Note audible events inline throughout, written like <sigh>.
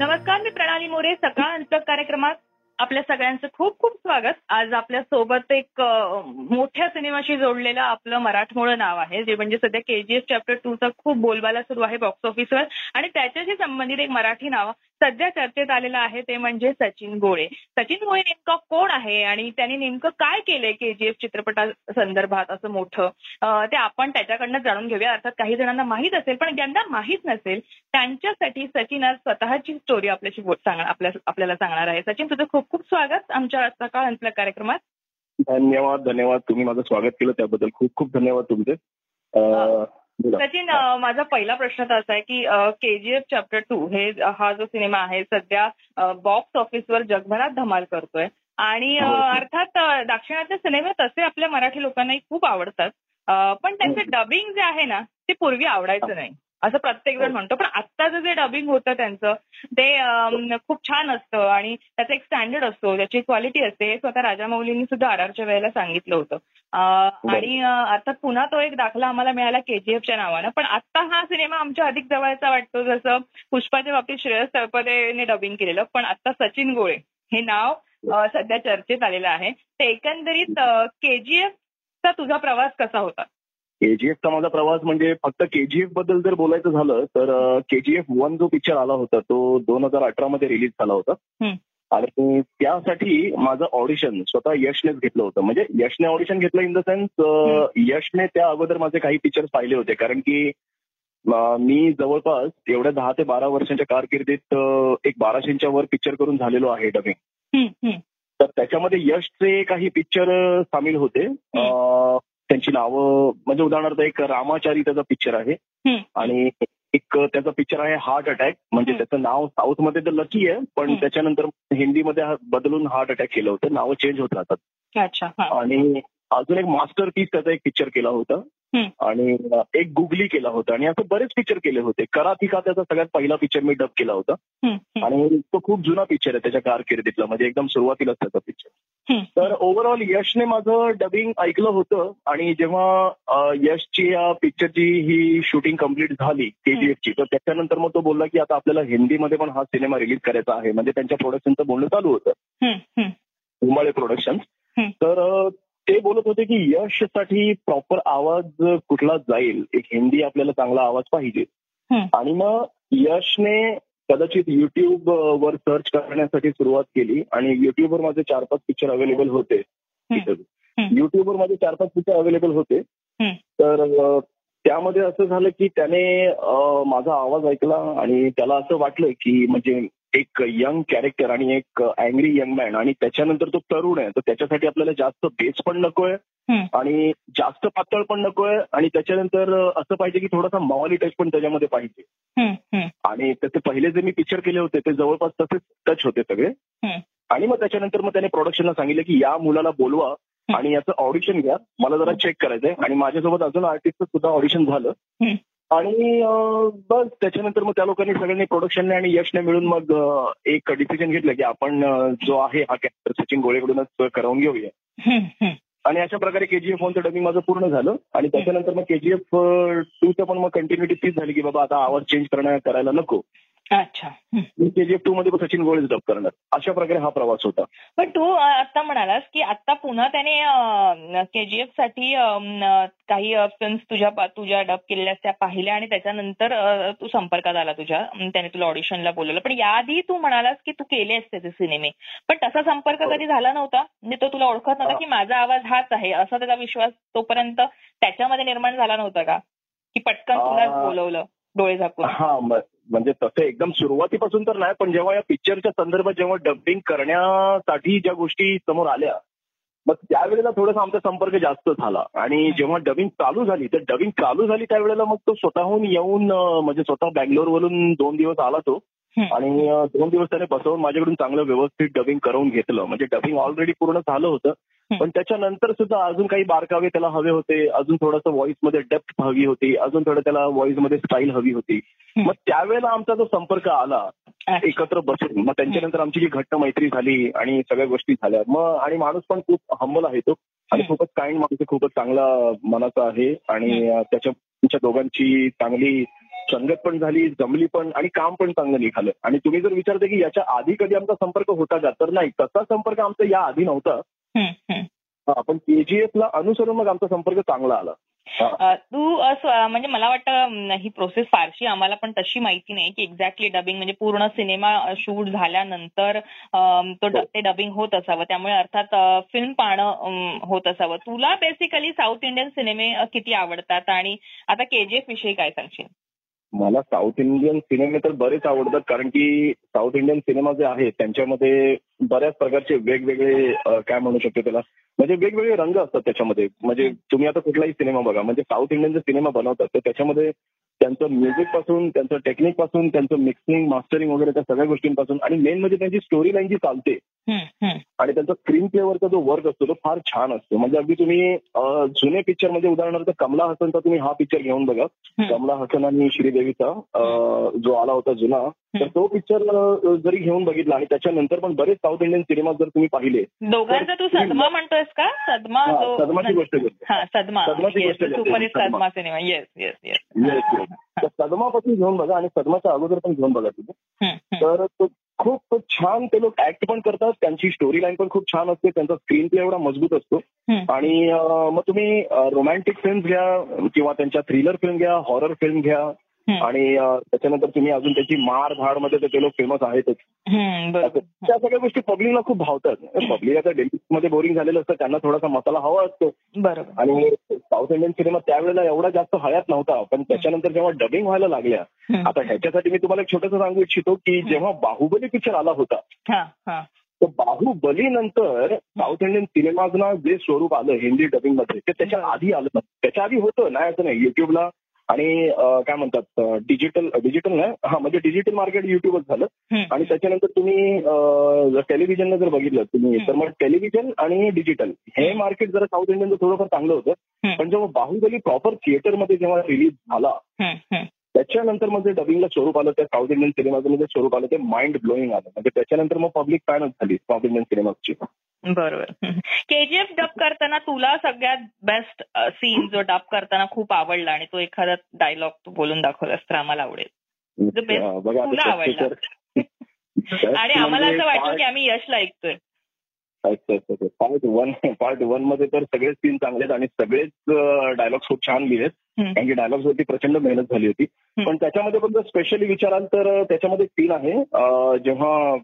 नमस्कार मी प्रणाली मोरे सकाळ अंतक कार्यक्रमात आपल्या सगळ्यांचं खूप खूप स्वागत. आज आपल्यासोबत एक मोठ्या सिनेमाशी जोडलेलं आपलं मराठमोळं नाव आहे जे म्हणजे सध्या केजीएफ चॅप्टर टू चा खूप बोलबाला सुरू आहे बॉक्स ऑफिसवर आणि त्याच्याशी संबंधित एक मराठी नाव सध्या चर्चेत आलेलं आहे ते म्हणजे सचिन गोळे. सचिन गोळे नेमका कोण आहे आणि त्यांनी नेमकं काय केलंय केजीएफ चित्रपटा संदर्भात असं मोठं? ते आपण त्याच्याकडनं जाणून घेऊया. अर्थात काही जणांना माहीत असेल पण ज्यांना माहीत नसेल त्यांच्यासाठी सचिन आज स्वतःची स्टोरी आपल्याशी सांगणार आपल्या आपल्याला सांगणार आहे. सचिन तुझं खूप खूप स्वागत आमच्या सकाळ अंतल्या कार्यक्रमात. धन्यवाद धन्यवाद. तुम्ही माझं स्वागत केलं त्याबद्दल. खूप खूप धन्यवाद तुमचे. सचिन माझा पहिला प्रश्न तर असा आहे की केजीएफ चॅप्टर टू हे हा जो सिनेमा आहे सध्या बॉक्स ऑफिसवर जगभरात धमाल करतोय. आणि हो. अर्थात अ, दाक्षिणात्य सिनेमे तसे आपल्या मराठी लोकांनाही खूप आवडतात. पण त्यांचं हो. डबिंग जे आहे ना ते पूर्वी आवडायचं नाही. असं प्रत्येक जण हो. म्हणतो. पण आत्ताचं जे डबिंग होतं त्यांचं ते खूप छान असतं. आणि त्याचा एक स्टँडर्ड असतो. त्याची क्वालिटी असते. हे स्वतः राजामौलींनी सुद्धा आरआरच्या वेळेला सांगितलं होतं. आणि अर्थात पुन्हा तो एक दाखला आम्हाला मिळाला केजीएफच्या नावानं. पण आता हा सिनेमा आमच्या अधिक जवळचा वाटतो. जसं पुष्पाच्या बाबतीत श्रेयस तळपदेने डबिंग केलेलं. पण आता सचिन गोळे हे नाव सध्या चर्चेत आलेलं आहे. ते एकंदरीत केजीएफ चा तुझा प्रवास कसा होता? केजीएफचा माझा प्रवास म्हणजे फक्त केजीएफबद्दल जर बोलायचं झालं तर केजीएफ वन जो पिक्चर आला होता तो दोन हजार अठरा मध्ये रिलीज झाला होता. आणि त्यासाठी माझं ऑडिशन स्वतः यशनेच घेतलं होतं. म्हणजे यशने ऑडिशन घेतलं इन द सेन्स यशने त्या अगोदर माझे काही पिक्चर पाहिले होते. कारण की मी जवळपास एवढ्या दहा ते बारा वर्षांच्या कारकिर्दीत एक बाराशेच्या वर पिक्चर करून झालेलो आहे डबिंग तर त्याच्यामध्ये यशचे काही पिक्चर सामील होते. त्यांची नावं म्हणजे उदाहरणार्थ एक रामाचारी त्याचा पिक्चर आहे. आणि एक त्याचा पिक्चर आहे हार्ट अटॅक म्हणजे. त्याचं नाव साऊथमध्ये तर लकी आहे पण. त्याच्यानंतर हिंदीमध्ये बदलून हार्ट अटॅक केलं होतं. नावं चेंज होत राहतात. आणि अजून एक मास्टर पीस त्याचा एक पिक्चर केला होता. आणि एक गुगली केला होता. आणि असं बरेच पिक्चर केले होते. कराथिका त्याचा सगळ्यात पहिला पिक्चर मी डब केला होता. आणि तो खूप जुना पिक्चर आहे त्याच्या कारकिर्दीतला. म्हणजे एकदम सुरुवातीलाच त्याचा पिक्चर. तर ओव्हरऑल यशने माझं डबिंग ऐकलं होतं आणि जेव्हा यशची या पिक्चरची ही शूटिंग कंप्लीट झाली केजीएफची तर त्याच्यानंतर मग तो बोलला की आता आपल्याला हिंदीमध्ये पण हा सिनेमा रिलीज करायचा आहे. म्हणजे त्यांच्या प्रोडक्शनचं बोलणं चालू होतं. उमाळे प्रोडक्शन. तर ते बोलत होते की यशसाठी प्रॉपर आवाज कुठला जाईल? एक हिंदी आपल्याला चांगला आवाज पाहिजे. आणि मग यशने कदाचित युट्यूब वर सर्च करण्यासाठी सुरुवात केली आणि युट्यूबवर माझे चार पाच पिक्चर अवेलेबल होते. युट्यूबवर माझे चार पाच पिक्चर अवेलेबल होते. तर त्यामध्ये असं झालं की त्याने माझा आवाज ऐकला आणि त्याला असं वाटलं की म्हणजे एक यंग कॅरेक्टर आणि एक अँग्री यंग मॅन आणि त्याच्यानंतर तो तरुण आहे. तर त्याच्यासाठी आपल्याला जास्त बेस पण नकोय. आणि जास्त पातळ पण नकोय आणि त्याच्यानंतर असं पाहिजे की थोडासा मवाली टच पण त्याच्यामध्ये पाहिजे. आणि त्याचे पहिले जे मी पिक्चर केले होते ते जवळपास तसेच टच होते सगळे. आणि मग त्याच्यानंतर मग त्याने प्रोडक्शनला सांगितलं की या मुलाला बोलवा आणि याचं ऑडिशन घ्या. मला जरा चेक करायचंय. आणि माझ्यासोबत अजून आर्टिस्टचं सुद्धा ऑडिशन झालं. आणि बस त्याच्यानंतर मग त्या लोकांनी सगळ्यांनी प्रोडक्शनने आणि यशने मिळून मग एक डिसिजन घेतलं की आपण जो आहे हा कॅरेक्टर सचिन गोळेकडूनच करावून घेऊया. आणि अशा प्रकारे केजीएफ वनचं डबिंग माझं पूर्ण झालं. आणि त्याच्यानंतर मग केजीएफ टूचं पण मग कंटिन्युटी तीच झाली की बाबा आता आवाज चेंज करणं करायला नको. अच्छा. मी केजीएफ टू मध्ये सचिन गोळेच डब करणार. अशा प्रकारे हा प्रवास होता. पण तू आता म्हणालास की आता पुन्हा त्याने केजीएफसाठी काही फिल्म्स तुझ्या तुझ्या डब केलेल्या त्या पाहिल्या आणि त्याच्यानंतर तू संपर्कात आला तुझ्या त्याने तुला ऑडिशनला बोलवलं. पण याआधी तू म्हणालास की तू केले असते ते सिनेमे. पण तसा संपर्क कधी झाला नव्हता? म्हणजे तो तुला ओळखत नव्हता की माझा आवाज हाच आहे? असा त्याचा विश्वास तोपर्यंत त्याच्यामध्ये निर्माण झाला नव्हता का? की पटकन तुला बोलवलं. डोळे झाकून. हा म्हणजे तसं एकदम सुरुवातीपासून तर नाही पण जेव्हा या पिक्चरच्या संदर्भात जेव्हा डबिंग करण्यासाठी ज्या गोष्टी समोर आल्या मग त्यावेळेला थोडासा आमचा संपर्क जास्त झाला. आणि जेव्हा डबिंग चालू झाली तर डबिंग चालू झाली त्यावेळेला मग तो स्वतःहून येऊन म्हणजे स्वतः बँगलोरवरून दोन दिवस आला तो. आणि दोन दिवस त्याने बसवून माझ्याकडून चांगलं व्यवस्थित डबिंग करून घेतलं. म्हणजे डबिंग ऑलरेडी पूर्ण झालं होतं. पण त्याच्यानंतर सुद्धा अजून काही बारकावे त्याला हवे होते. अजून थोडंसं व्हॉइसमध्ये डेप्थ हवी होती. अजून थोडं त्याला व्हॉइसमध्ये स्टाईल हवी होती. मग त्यावेळेला आमचा जो संपर्क आला. एकत्र बसून मग त्यांच्यानंतर आमची जी घट्ट मैत्री झाली आणि सगळ्या गोष्टी झाल्या. मग आणि माणूस पण खूप हंबल आहे तो. आणि. खूपच काइंड माणूस खूपच चांगला मनाचा आहे. आणि त्याच्या तुमच्या दोघांची चांगली संगत पण झाली जमली पण आणि काम पण चांगलं निघालं. आणि तुम्ही जर विचारते की याच्या आधी कधी आमचा संपर्क होता का? तर नाही. तसा संपर्क आमचा या आधी नव्हता. पण केजीएफ ला अनुसरून मग आमचा संपर्क चांगला आला. तू असं म्हणजे मला वाटतं ही प्रोसेस फारशी आम्हाला पण तशी माहिती नाही की एक्झॅक्टली डबिंग म्हणजे पूर्ण सिनेमा शूट झाल्यानंतर तो हो. ते डबिंग होत असावं. त्यामुळे अर्थात फिल्म पाहणं होत असावं. तुला बेसिकली साऊथ इंडियन सिनेमे किती आवडतात? आणि आता केजीएफ विषयी काय सांगशील? मला साऊथ इंडियन सिनेमे तर बरेच आवडतात कारण की साऊथ इंडियन सिनेमा जे आहे त्यांच्यामध्ये बऱ्याच प्रकारचे वेगवेगळे काय म्हणू शकतो त्याला म्हणजे वेगवेगळे रंग असतात त्याच्यामध्ये. म्हणजे तुम्ही आता कुठलाही सिनेमा बघा म्हणजे साऊथ इंडियनचे सिनेमा बनवतात तर त्याच्यामध्ये त्यांचं म्युझिकपासून त्यांचं टेक्निकपासून त्यांचं मिक्सिंग मास्टरिंग वगैरे त्या सगळ्या गोष्टींपासून आणि मेन म्हणजे त्यांची स्टोरी लाईन जी चालते आणि त्यांचा स्क्रीन प्लेवरचा जो वर्क असतो तो फार छान असतो. म्हणजे अगदी तुम्ही जुने पिक्चर म्हणजे उदाहरणार्थ कमला हसनचा तुम्ही हा पिक्चर घेऊन बघा. कमला हसन आणि श्रीदेवीचा जो आला होता जुना तर तो पिक्चर जरी घेऊन बघितला आणि त्याच्यानंतर पण बरेच साऊथ इंडियन सिनेमा जर तुम्ही पाहिले दोघांचा तू सदमा म्हणतोयस का? सदमा सदमाची गोष्ट सदमाची गोष्ट सदमा. सिनेमा येस येस सदमापासून घेऊन बघा आणि सदमाच्या अगोदर पण घेऊन बघा तुम्ही. तर खूप छान ते लोक ऍक्ट पण करतात. त्यांची स्टोरी लाईन पण खूप छान असते. त्यांचा स्क्रीन प्ले एवढा मजबूत असतो. आणि मग तुम्ही रोमॅन्टिक फिल्म घ्या किंवा त्यांच्या थ्रिलर फिल्म घ्या हॉरर फिल्म घ्या. आणि त्याच्यानंतर तुम्ही अजून त्याची मार धाडमध्ये ते लोक फेमस आहेतच. त्या सगळ्या गोष्टी पब्लिकला खूप भावतात. पब्लिक आता मध्ये बोरिंग झालेलं असतं त्यांना थोडासा मसाला हवा असतो. आणि साऊथ इंडियन सिनेमा त्यावेळेला एवढा जास्त हयात नव्हता. पण त्याच्यानंतर जेव्हा डबिंग व्हायला लागल्या. आता ह्याच्यासाठी मी तुम्हाला एक छोटंसं सांगू इच्छितो की जेव्हा बाहुबली पिक्चर आला होता तर बाहुबली नंतर साऊथ इंडियन सिनेमाजना जे स्वरूप आलं हिंदी डबिंगमध्ये ते त्याच्या आधी आलं. त्याच्या आधी होतं नाही असं नाही. युट्यूबला आणि काय म्हणतात डिजिटल डिजिटल नाही हा म्हणजे डिजिटल मार्केट युट्यूबच झालं. आणि त्याच्यानंतर तुम्ही टेलिव्हिजनला जर बघितलं तुम्ही तर मग टेलिव्हिजन आणि डिजिटल हे मार्केट जरा साऊथ इंडियनचं थोडंफार चांगलं होतं. पण जेव्हा बाहुबली प्रॉपर थिएटरमध्ये जेव्हा रिलीज झाला. त्याच्यानंतर मग जे डबिंगला स्वरूप आलं त्या साऊथ इंडियन सिनेमाचं जे स्वरूप आलं ते माइंड ब्लोईंग आलं. म्हणजे त्याच्यानंतर मग पब्लिक फॅनच झाली साऊथ इंडियन सिनेमाची बरोबर. केजीएफ डब करताना तुला सगळ्यात बेस्ट सीन जो डब करताना खूप आवडला आणि तो एखादा डायलॉग तू बोलून दाखवलास तर आम्हाला आवडेल. तुला आवडला. <laughs> आणि आम्हाला म्हणजे असं वाटलं part- की आम्ही यशला ऐकतोय. पार्ट वन पार्ट वनमध्ये तर सगळेच सीन चांगले आहेत आणि सगळेच डायलॉग्स खूप छान लिहिलेत. कारण की डायलॉग्स वरती प्रचंड मेहनत झाली होती. पण त्याच्यामध्ये पण जर स्पेशली विचाराल तर त्याच्यामध्ये सीन आहे. जेव्हा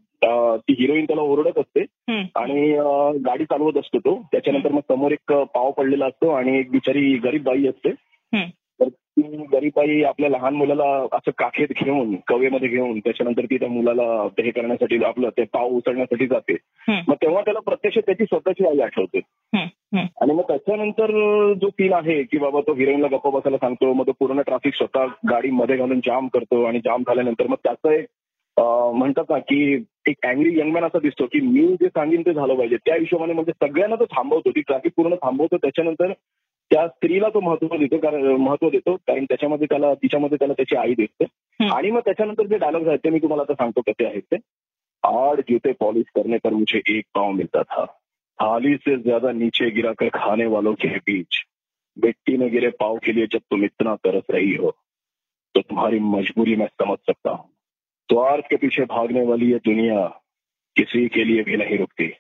ती हिरोईन त्याला ओरडत असते. आणि गाडी चालवत असतो तो त्याच्यानंतर मग समोर एक पाव पडलेला असतो आणि एक बिचारी गरीब बाई असते. तर ती गरीब बाई आपल्या लहान मुलाला असं काखेत घेऊन कवेमध्ये घेऊन त्याच्यानंतर ती त्या मुलाला हे करण्यासाठी आपलं ते पाव उचलण्यासाठी जाते. मग तेव्हा त्याला प्रत्यक्ष त्याची स्वतःची आई आठवते. आणि मग त्याच्यानंतर जो सीन आहे की बाबा तो हिरोईनला गप्पा बसायला सांगतो मग तो पूर्ण ट्रॅफिक स्वतः गाडी मध्ये घालून जाम करतो आणि जाम झाल्यानंतर मग त्याचं एक म्हणतात ना की एक अँग्री यंगमॅन असा दिसतो की मी जे सांगेन ते झालं पाहिजे. त्या हिशोबाने म्हणजे सगळ्यांना तो थांबवतो. ती ट्रॅफिक पूर्ण थांबवतो. त्याच्यानंतर त्या स्त्रीला तो महत्व देतो कारण महत्व देतो कारण त्याच्यामध्ये त्याला तिच्यामध्ये त्याला त्याची आई दिसते हम्म. आणि मग त्याच्यानंतर जे डायलॉग आहेत ते मी तुम्हाला आता सांगतो कसे आहेत ते. आठ जूते पॉलिश करने पर मुझे एक पाव मिलता था थाली से ज़्यादा नीचे गिरा कर खाने वालों के बीच. मिट्टी में गिरे पाव के लिए जब तुम इतना तरस रही हो तो तुम्हारी मजबूरी मैं समझ सकता हूँ। स्वार्थ के पीछे भागने वाली ये दुनिया किसी के लिए भी नहीं रुकती।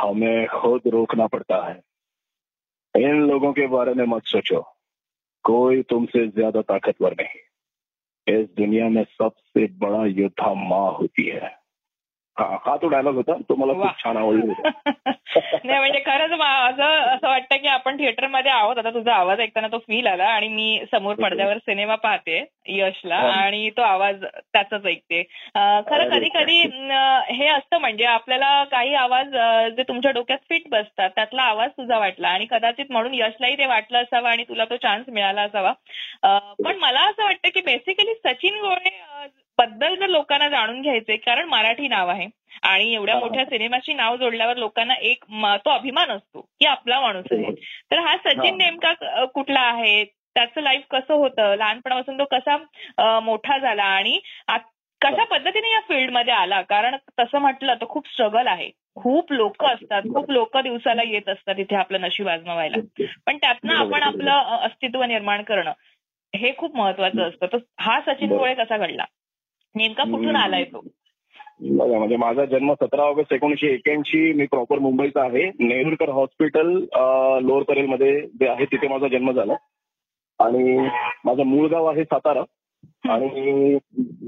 हमें खुद रोकना पड़ता है। इन लोगों के बारे में मत सोचो। कोई तुमसे ज्यादा ताकतवर नहीं। इस दुनिया में सबसे बड़ा योद्धा माँ होती है। हा हा तो डायलॉग होता तो मला. खूप छान आवडला. <laughs> नाही म्हणजे खरंच मा- असं असं वाटतं की आपण थिएटरमध्ये आहोत आता तुझा आवाज ऐकताना तो फील आला आणि मी समोर पडद्यावर सिनेमा पाहते यशला हा. आणि तो आवाज त्याचाच ऐकते खरं. कधी कधी हे असतं म्हणजे आपल्याला काही आवाज जे तुमच्या डोक्यात फिट बसतात त्यातला आवाज तुझा वाटला आणि कदाचित म्हणून यशलाही ते वाटलं असावं आणि तुला तो चान्स मिळाला असावा पण मला असं वाटतं की बेसिकली सचिन गोळे बद्दल जर लोकांना जाणून घ्यायचंय कारण मराठी नाव आहे आणि एवढ्या हा. मोठ्या सिनेमाची नाव जोडल्यावर लोकांना एक तो अभिमान असतो की आपला माणूस आहे. तर हा सचिन हा. नेमका कुठला आहे? त्याचं लाईफ कसं होतं? लहानपणापासून तो कसा मोठा झाला आणि कशा पद्धतीने या फील्डमध्ये आला? कारण तसं म्हटलं तर खूप स्ट्रगल आहे. खूप लोक असतात. खूप लोक दिवसाला येत असतात इथे आपलं नशीब आजमावायला. पण त्यातनं आपण आपलं अस्तित्व निर्माण करणं हे खूप महत्वाचं असतं. तर हा सचिन. भोळे कसा घडला? नेमका कुठून. आलाय तो? बघा म्हणजे माझा जन्म सतरा ऑगस्ट एकोणीशे एक्याऐंशी मी प्रॉपर मुंबईचा आहे. नेहरूरकर हॉस्पिटल लोअर परेलमध्ये जे आहे तिथे माझा जन्म झाला. आणि माझं मूळ गाव आहे सातारा. आणि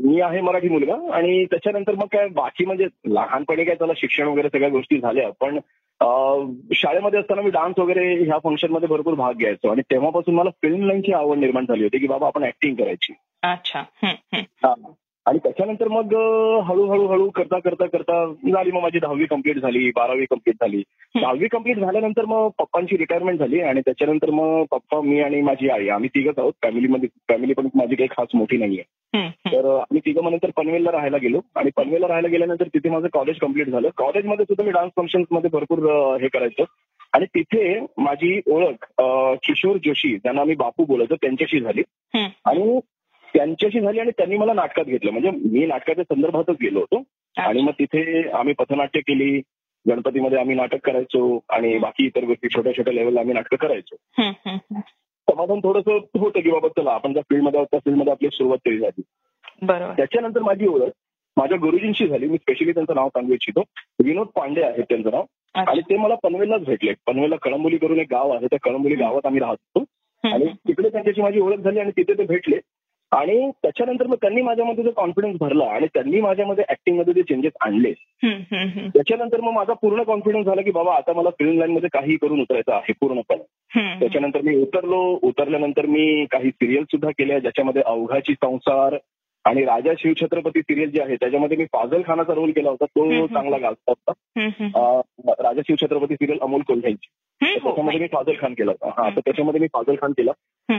मी आहे मराठी मुलगा. आणि त्याच्यानंतर मग काय बाकी म्हणजे लहानपणी काय त्याला शिक्षण वगैरे सगळ्या गोष्टी झाल्या. पण शाळेमध्ये असताना मी डान्स वगैरे ह्या फंक्शनमध्ये भरपूर भाग घ्यायचो. आणि तेव्हापासून मला फिल्म लाईनची आवड निर्माण झाली होती की बाबा आपण ऍक्टिंग करायची. अच्छा. हा. आणि त्याच्यानंतर मग हळूहळू हळू करता करता करता झाली मग माझी दहावी कंप्लीट झाली बारावी कंप्लीट झाली. दहावी कंप्लीट झाल्यानंतर मग पप्पांची रिटायरमेंट झाली आणि त्याच्यानंतर मग पप्पा मी आणि माझी आई आम्ही तिघच आहोत. फॅमिलीमध्ये फॅमिली पण माझी काही खास मोठी नाहीये. तर आम्ही तिघं मग नंतर पनवेलला राहायला गेलो. आणि पनवेलला राहायला गेल्यानंतर तिथे माझं कॉलेज कंप्लीट झालं. कॉलेजमध्ये सुद्धा मी डान्स फंक्शन्समध्ये भरपूर हे करायचो. आणि तिथे माझी ओळख किशोर जोशी ज्यांना आम्ही बापू बोलायचो त्यांच्याशी झाली. आणि त्यांच्याशी झाली आणि त्यांनी मला नाटकात घेतलं. म्हणजे मी नाटकाच्या संदर्भातच गेलो होतो. आणि मग तिथे आम्ही पथनाट्य केली. गणपतीमध्ये आम्ही नाटक करायचो आणि बाकी इतर गोष्टी छोट्या छोट्या लेवलला आम्ही नाटकं करायचो. समाधान थोडंसं होतं की बाबा चला आपण ज्या फील्डमध्ये आहोत त्या फील्डमध्ये आपली सुरुवात केली जाते. बरोबर. त्याच्यानंतर माझी ओळख माझ्या गुरुजींशी झाली. मी स्पेशली त्यांचं नाव सांगू इच्छितो. विनोद पांडे आहे त्यांचं नाव. आणि ते मला पनवेललाच भेटले. पनवेलला कळंबोली करून एक गाव आहे. त्या कळंबोली गावात आम्ही राहतो हम्म, आणि. तिकडे त्यांच्याशी माझी ओळख झाली आणि तिथे ते भेटले. आणि त्याच्यानंतर मग त्यांनी माझ्यामध्ये जो कॉन्फिडन्स भरला आणि त्यांनी माझ्यामध्ये ऍक्टिंगमध्ये जे चेंजेस आणले. त्याच्यानंतर मग माझा पूर्ण कॉन्फिडन्स झाला की बाबा आता मला फिल्म लाईन मध्ये काही करून उतरायचं आहे पूर्णपणे. त्याच्यानंतर मी उतरलो उतरल्यानंतर मी काही सिरियल सुद्धा केल्या ज्याच्यामध्ये अवघाची संसार आणि राजा शिवछत्रपती सिरियल जे आहे त्याच्यामध्ये मी फाजल खानाचा रोल केला होता तो. चांगला गाजता होता. राजा शिवछत्रपती सिरियल अमोल कोल्ह्यांची हो, त्याच्यामध्ये मी फाजल खान केला होता. हा. तर त्याच्यामध्ये मी फाजल खान केला.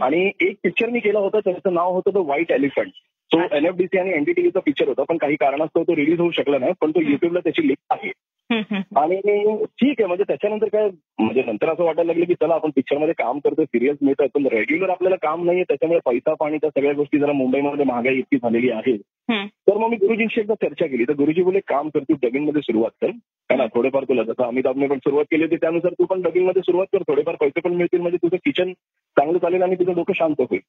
आणि एक पिक्चर मी केला होता त्याचं नाव होतं द व्हाईट एलिफंट तो अच्छा. एनएफडीसी आणि एनडीटीव्हीचा पिक्चर होता पण काही कारणास्तव तो रिलीज होऊ शकला नाही पण तो. युट्यूबला त्याची लिंक आहे. आणि ठीक आहे म्हणजे त्याच्यानंतर काय म्हणजे नंतर असं वाटायला लागलं की चला आपण पिक्चरमध्ये काम करतोय सिरियस मिळतात पण रेग्युलर आपल्याला काम नाहीये त्याच्यामुळे पैसा पाणी त्या सगळ्या गोष्टी जरा मुंबईमध्ये महागाई इतकी झालेली आहे. तर मग मी गुरुजींशी एकदा चर्चा केली तर गुरुजी बोले काम कर तू डबिंगमध्ये सुरुवात कर है ना थोडेफार तुला जसं अमिताभने पण सुरुवात केली होती त्यानुसार तू पण डबिंगमध्ये सुरुवात कर थोडेफार पैसे पण मिळतील म्हणजे तुझं किचन चांगलं चालेल आणि तुझं डोकं शांत होईल.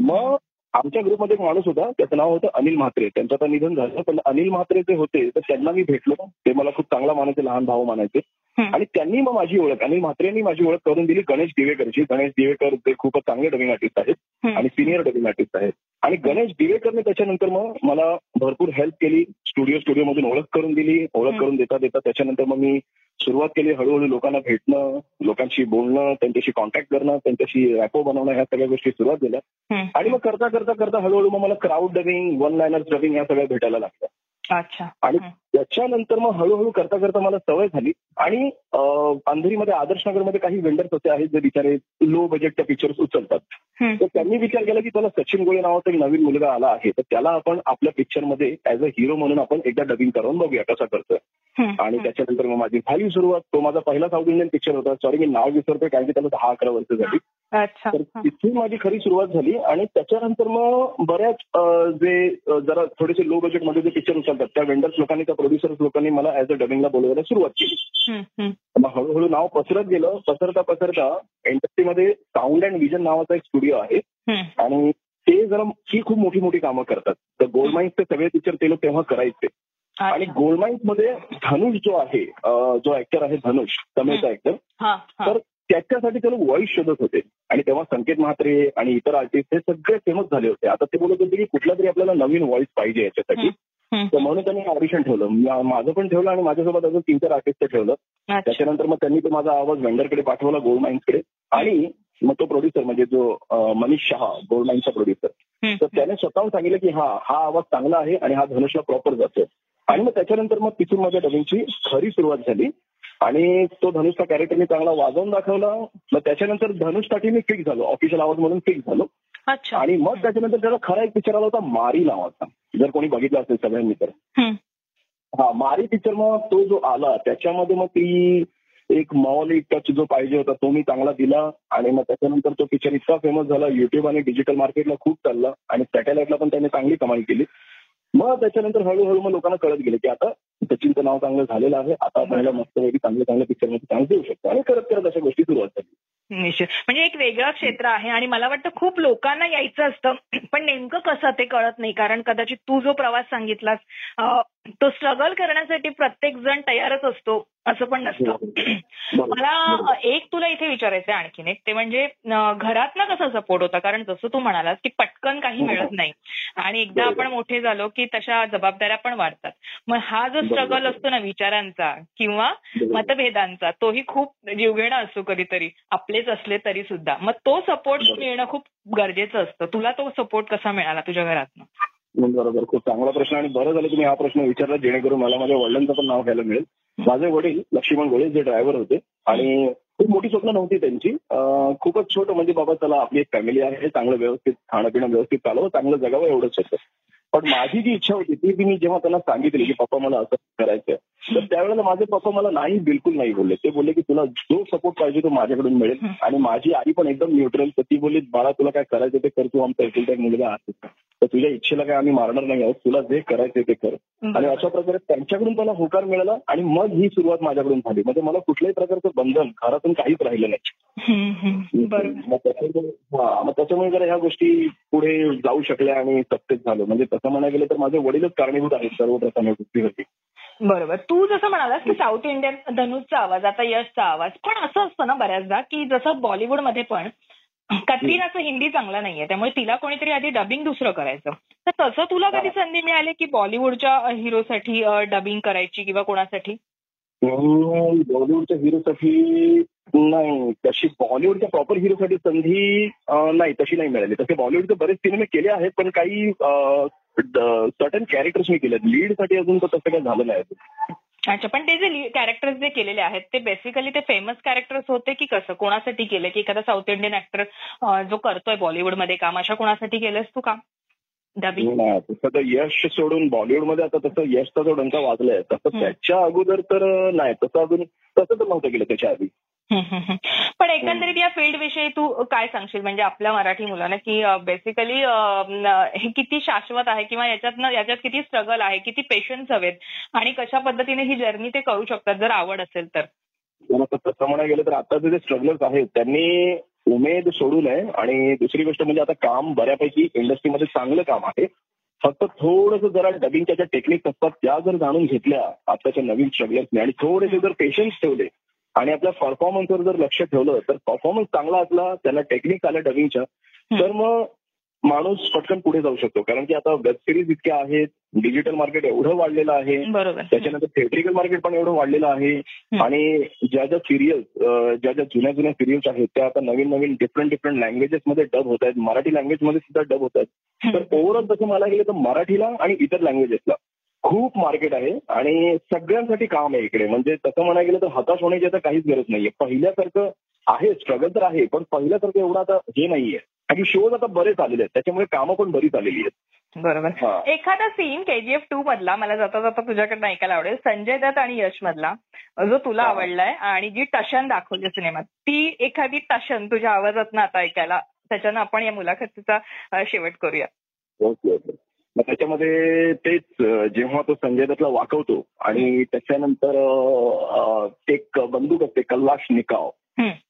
मग आमच्या ग्रुपमध्ये एक माणूस होता त्याचं नाव होतं अनिल म्हात्रे त्यांचं आता निधन झालं पण अनिल म्हात्रे जे होते तर त्यांना मी भेटलो ते मला खूप चांगला मानायचे लहान भाऊ मानायचे. आणि त्यांनी मग माझी ओळख अनिल म्हात्रे यांनी माझी ओळख करून दिली गणेश दिवेकरची गणेश दिवेकर ते खूपच चांगले डबिंग आर्टिस्ट आहेत. आणि सिनियर डबिंग आर्टिस्ट आहेत आणि गणेश दिवेकरने त्याच्यानंतर मग मला भरपूर हेल्प केली स्टुडिओ स्टुडिओ मधून ओळख करून दिली ओळख. करून देता देता त्याच्यानंतर मग मी सुरुवात केली हळूहळू लोकांना भेटणं लोकांशी बोलणं त्यांच्याशी कॉन्टॅक्ट करणं त्यांच्याशी रॅपो बनवणं ह्या सगळ्या गोष्टी सुरुवात झाल्या. आणि मग करता करता करता हळूहळू मग मला crowd dubbing one liners dubbing या सगळ्या भेटायला लागल्या अच्छा. आणि. त्याच्यानंतर मग हळूहळू करता करता मला सवय झाली. आणि अंधेरीमध्ये आदर्शनगरमध्ये काही वेंडर्स असे आहेत जे बिचारे लो बजेटच्या पिक्चर्स उचलतात. तर त्यांनी विचार केला की त्याला सचिन गोळे नावाचा एक नवीन मुलगा आला आहे. तर त्याला आपण आपल्या पिक्चरमध्ये ऍज अ हिरो म्हणून आपण एकदा डबिंग करून बघूया कसा करतोय. आणि त्याच्यानंतर मग माझी झाली सुरुवात. तो माझा पहिला साऊथ इंडियन पिक्चर होता. सॉरी मी नाव विसरतोय कारण की त्याला दहा अकरा वर्ष झाली. तर. तिथून माझी खरी सुरुवात झाली आणि त्याच्यानंतर मग बऱ्याच जे जरा थोडेसे लो बजेटमध्ये जे पिक्चर उचलतात त्या वेंडर्स लोकांनी त्या प्रोड्युसर्स लोकांनी मला ऍज अ डबिंगला बोलवायला सुरुवात केली. मग हळूहळू नाव पसरत गेलं. पसरता पसरता इंडस्ट्रीमध्ये साऊंड अँड विजन नावाचा एक स्टुडिओ आहे. आणि ते जरा ही खूप मोठी मोठी कामं करतात. तर गोल्ड माइन्सचे सगळे पिक्चर ते लोक तेव्हा करायचे. आणि अच्छा. गोल्ड माइन्समध्ये धनुष जो आहे जो ऍक्टर आहे धनुष तमिळचा ऍक्टर तर त्याच्यासाठी ते लोक व्हॉइस शोधत होते. आणि तेव्हा संकेत म्हात्रे आणि इतर आर्टिस्ट हे सगळे फेमस झाले होते. आता ते बोलत होते की कुठला तरी आपल्याला नवीन व्हॉइस पाहिजे याच्यासाठी. तर म्हणून त्यांनी ऑडिशन ठेवलं. माझं पण ठेवलं आणि माझ्यासोबत अजून तीन चार आर्टिस्ट ठेवलं. त्याच्यानंतर मग त्यांनी तो माझा आवाज वेंडरकडे पाठवला गोल्ड माइन्सकडे आणि मग तो प्रोड्युसर म्हणजे जो मनीष शहा गोल्ड माइन्सचा प्रोड्युसर. तर त्याने स्वतःहून सांगितलं की हा हा आवाज चांगला आहे आणि हा धनुषला प्रॉपर जातो आणि मग त्याच्यानंतर मग तिथून माझ्या डबिंगची खरी सुरुवात झाली. आणि तो धनुषचा कॅरेक्टर मी चांगला वाजवून दाखवला. मग त्याच्यानंतर धनुषसाठी मी फिक्स झालो. ऑफिशियल आवाज म्हणून फिक्स झालो. अच्छा. आणि मग त्याच्यानंतर त्याचा खरा एक पिक्चर आला होता मारी नावाचा. जर कोणी बघितला असेल सगळ्यांनी तर. हा मारी पिक्चर मग तो जो आला त्याच्यामध्ये मग ती एक मॉली टच जो पाहिजे होता तो मी चांगला दिला. आणि मग त्याच्यानंतर तो पिक्चर इतका फेमस झाला युट्यूब आणि डिजिटल मार्केटला खूप चालला. आणि सॅटेलाइटला पण त्याने चांगली कमाई केली. मग त्याच्यानंतर हळूहळू मग लोकांना कळत गेले की आता सचिनचं नाव चांगलं झालेलं आहे. आता आपल्याला मस्तपैकी चांगले चांगले पिक्चरमध्ये चान्स देऊ शकतो. आणि करत करत अशा गोष्टी सुरुवात झाली निश्चित. म्हणजे एक वेगळं क्षेत्र आहे आणि मला वाटतं खूप लोकांना यायचं असतं. पण नेमकं कसं ते कळत नाही. कारण कदाचित तू जो प्रवास सांगितलास तो स्ट्रगल करण्यासाठी प्रत्येक जण तयारच असतो असं पण नसतं बरोबर. मला एक तुला इथे विचारायचं आहे आणखीन एक ते म्हणजे घरातनं कसा सपोर्ट होता कारण जसं तू म्हणालास की पटकन काही हो. मिळत नाही आणि एकदा. आपण मोठे झालो की तशा जबाबदाऱ्या पण वाढतात मग हा जो. स्ट्रगल असतो ना विचारांचा किंवा. मतभेदांचा तोही खूप जीवघेणा असतो कधीतरी आपलेच असले तरी सुद्धा मग तो सपोर्ट. मिळणं खूप गरजेचं असतं तुला तो सपोर्ट कसा मिळाला तुझ्या घरातनं बरोबर खूप चांगला प्रश्न आणि बरं झालं तुम्ही हा प्रश्न विचारला जेणेकरून मला माझ्या वडिलांचं पण नाव घ्यायला मिळेल. माझे वडील लक्ष्मण गोळे जे ड्रायव्हर होते आणि खूप मोठी स्वप्न नव्हती त्यांची. खूपच छोटं म्हणजे बाबा चला आपली एक फॅमिली आहे चांगलं व्यवस्थित खाणं पिणं व्यवस्थित चालवं चांगलं जगावं एवढंच होतं. पण माझी जी इच्छा होती ती मी जेव्हा त्यांना सांगितली की पप्पा मला असं करायचंय. तर त्यावेळेला माझे पप्पा मला नाही बिलकुल नाही बोलले. ते बोलले की तुला जो सपोर्ट पाहिजे तो माझ्याकडून मिळेल. आणि माझी आई पण एकदम न्यूट्रल तर ती बोलली बाळा तुला काय करायचं ते कर तू आमचा एकुलता एक मुलगा आहे. तर तुझ्या इच्छेला काय आम्ही मारणार नाही आहोत. तुला जे करायचं ते कर. आणि अशा प्रकारे त्यांच्याकडून मला होकार मिळाला आणि मग ही सुरुवात माझ्याकडून झाली. म्हणजे मला कुठल्याही प्रकारचं बंधन घरातून काहीच राहिलं नाही. मग त्याच्यामुळे हा, मग त्याच्यामुळे जर ह्या गोष्टी पुढे जाऊ शकल्या आणि सक्सेस झालो. म्हणजे तसं म्हणायला गेलं तर माझे वडीलच कारणीभूत आहेत सर्वप्रथम या गोष्टीवरती. बरोबर. तू जसं म्हणालास की साऊथ इंडियन धनुषचा आवाज आता यशचा आवाज पण असं असतं ना बऱ्याचदा की जसं बॉलिवूडमध्ये पण कत्रीनाचं हिंदी चांगला नाहीये त्यामुळे तिला कोणीतरी आधी डबिंग दुसरं करायचं. तर तसं तुला कधी संधी मिळाली की बॉलिवूडच्या हिरोसाठी डबिंग करायची किंवा कोणासाठी? बॉलिवूडच्या हिरोसाठी नाही. तशी बॉलिवूडच्या प्रॉपर हिरोसाठी संधी नाही तशी नाही मिळाली. तसे बॉलिवूडचे बरेच सिनेमे केले आहेत पण काही सर्टन कॅरेक्टर्स मी केलेत. लीडसाठी अजून तर तसं काही झालं नाही. अच्छा पण ते जे कॅरेक्टर्स जे केलेले आहेत ते बेसिकली ते फेमस कॅरेक्टर्स होते की कसं? कोणासाठी केले? की एखादा साऊथ इंडियन ऍक्टर जो करतोय बॉलिवूडमध्ये काम अशा कोणासाठी केलंस तू काम? नाही, तसं तर यश सोडून बॉलिवूडमध्ये आता तसं यशचा जो डंका वाजलाय तसं. त्याच्या अगोदर तर नाही. तसं अजून तसं तर नव्हतं केलं त्याच्या आधी. पण एकंदरीत या फील्ड विषयी तू काय सांगशील? म्हणजे आपल्या मराठी मुलांना की बेसिकली हे किती शाश्वत आहे किंवा याच्यातनं याच्यात किती स्ट्रगल आहे किती पेशन्स हवेत आणि कशा पद्धतीने ही जर्नी ते करू शकतात? जर आवड असेल तर. तसं म्हणायला गेलं तर आताचे जे स्ट्रगलर्स आहेत त्यांनी उमेद सोडू नये आणि दुसरी गोष्ट म्हणजे आता काम बऱ्यापैकी इंडस्ट्रीमध्ये चांगलं काम आहे. फक्त थोडंसं जरा डबिंगच्या ज्या टेक्निक्स असतात त्या जर जाणून घेतल्या आताच्या नवीन स्ट्रगलर्सने आणि थोडेसे जर पेशन्स ठेवले आणि आपल्या परफॉर्मन्सवर जर लक्ष ठेवलं तर परफॉर्मन्स चांगला असला त्याला टेक्निक आल्या डबिंगच्या तर मग माणूस पटकन पुढे जाऊ शकतो. कारण की आता वेब सिरीज इतक्या आहेत डिजिटल मार्केट एवढं वाढलेलं आहे त्याच्यानंतर थिएट्रिकल मार्केट पण एवढं वाढलेलं आहे आणि ज्या ज्या सिरियल्स ज्या ज्या जुन्या जुन्या सिरियल्स आहेत त्या आता नवीन नवीन डिफरंट डिफरंट लँग्वेजेस मध्ये डब होत आहेत. मराठी लँग्वेजमध्ये सुद्धा डब होत आहेत. तर ओव्हरऑल तसं मला गेलं तर मराठीला आणि इतर लँग्वेजेसला खूप मार्केट आहे आणि सगळ्यांसाठी काम आहे इकडे. म्हणजे तसं म्हणायला गेलं तर हताश होण्याची आता काहीच गरज नाहीये. पहिल्यासारखं आहे स्ट्रगल तर आहे पण पहिल्यासारखं एवढं आता हे नाहीये. आणि शोज आता बरेच आलेले आहेत. त्याच्यामुळे कामं पण बरीच आलेली आहेत. बरोबर. एखादा सीन केजीएफ टू मधला मला जाता जाता तुझ्याकडनं ऐकायला आवडेल. संजय दत्त आणि यश मधला जो तुला. आवडलाय आणि जी टशन दाखवली सिनेमात. ती एखादी टशन तुझ्या आवाजातनं आता ऐकायला त्याच्यानं आपण या मुलाखतीचा शेवट करूया. Okay okay. मग त्याच्यामध्ये तेच जेव्हा तो संजय दत्तला वाकवतो आणि त्याच्यानंतर एक बंदूक असते कल्लाश निकाव.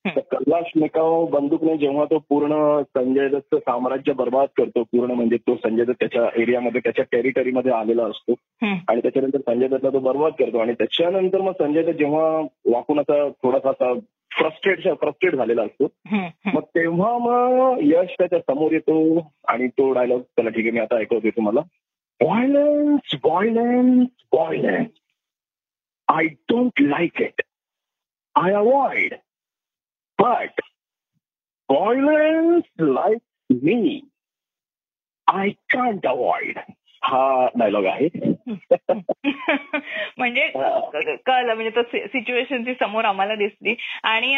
तर कल्लाश निकाव बंदूकने जेव्हा तो पूर्ण संजय दत्तचं साम्राज्य बर्बाद करतो पूर्ण म्हणजे तो संजय दत्त त्याच्या एरियामध्ये त्याच्या टेरिटरीमध्ये आलेला असतो. आणि त्याच्यानंतर संजय दत्तला तो बर्बाद करतो. आणि त्याच्यानंतर मग संजय दत्त जेव्हा वाकून असा थोडासा फ्रस्ट्रेट फ्रस्ट्रेट झालेला असतो. मग तेव्हा मग यश त्याच्यासमोर येतो आणि तो डायलॉग त्याला ठीक आहे मी आता ऐकवते तुम्हाला. Violence violence violence I don't like it I avoid but violence like me I can't avoid हा डायलॉग आहे. म्हणजे कळलं म्हणजे तो सिच्युएशन ती समोर आम्हाला दिसली. आणि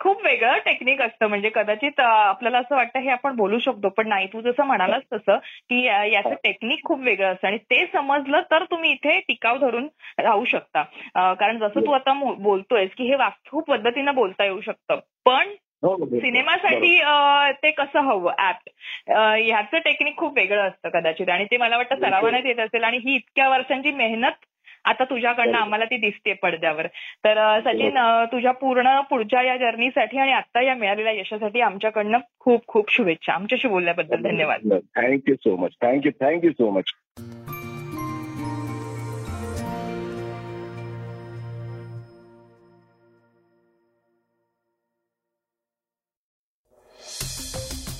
खूप वेगळं टेक्निक असतं. म्हणजे कदाचित आपल्याला असं वाटतं हे आपण बोलू शकतो पण नाही. तू जसं म्हणालास तसं की याचं टेक्निक खूप वेगळं असतं. आणि ते समजलं तर तुम्ही इथे टिकाव धरून राहू शकता. कारण जसं तू आता बोलतोयस की हे वास्तू पद्धतीनं बोलता येऊ शकतं. पण हो, हो. सिनेमासाठी ते कसं हवं? ऍप ह्याचं टेक्निक खूप वेगळं असतं कदाचित. आणि ते मला वाटतं सरावण्यात येत असेल. आणि ही इतक्या वर्षांची मेहनत आता तुझ्याकडनं आम्हाला ती दिसते पडद्यावर. तर सचिन तुझ्या पूर्ण पुढच्या या जर्नीसाठी आणि आता या मिळालेल्या यशासाठी आमच्याकडनं खूप खूप शुभेच्छा. आमच्याशी बोलल्याबद्दल धन्यवाद. Thank you so much thank you thank you so much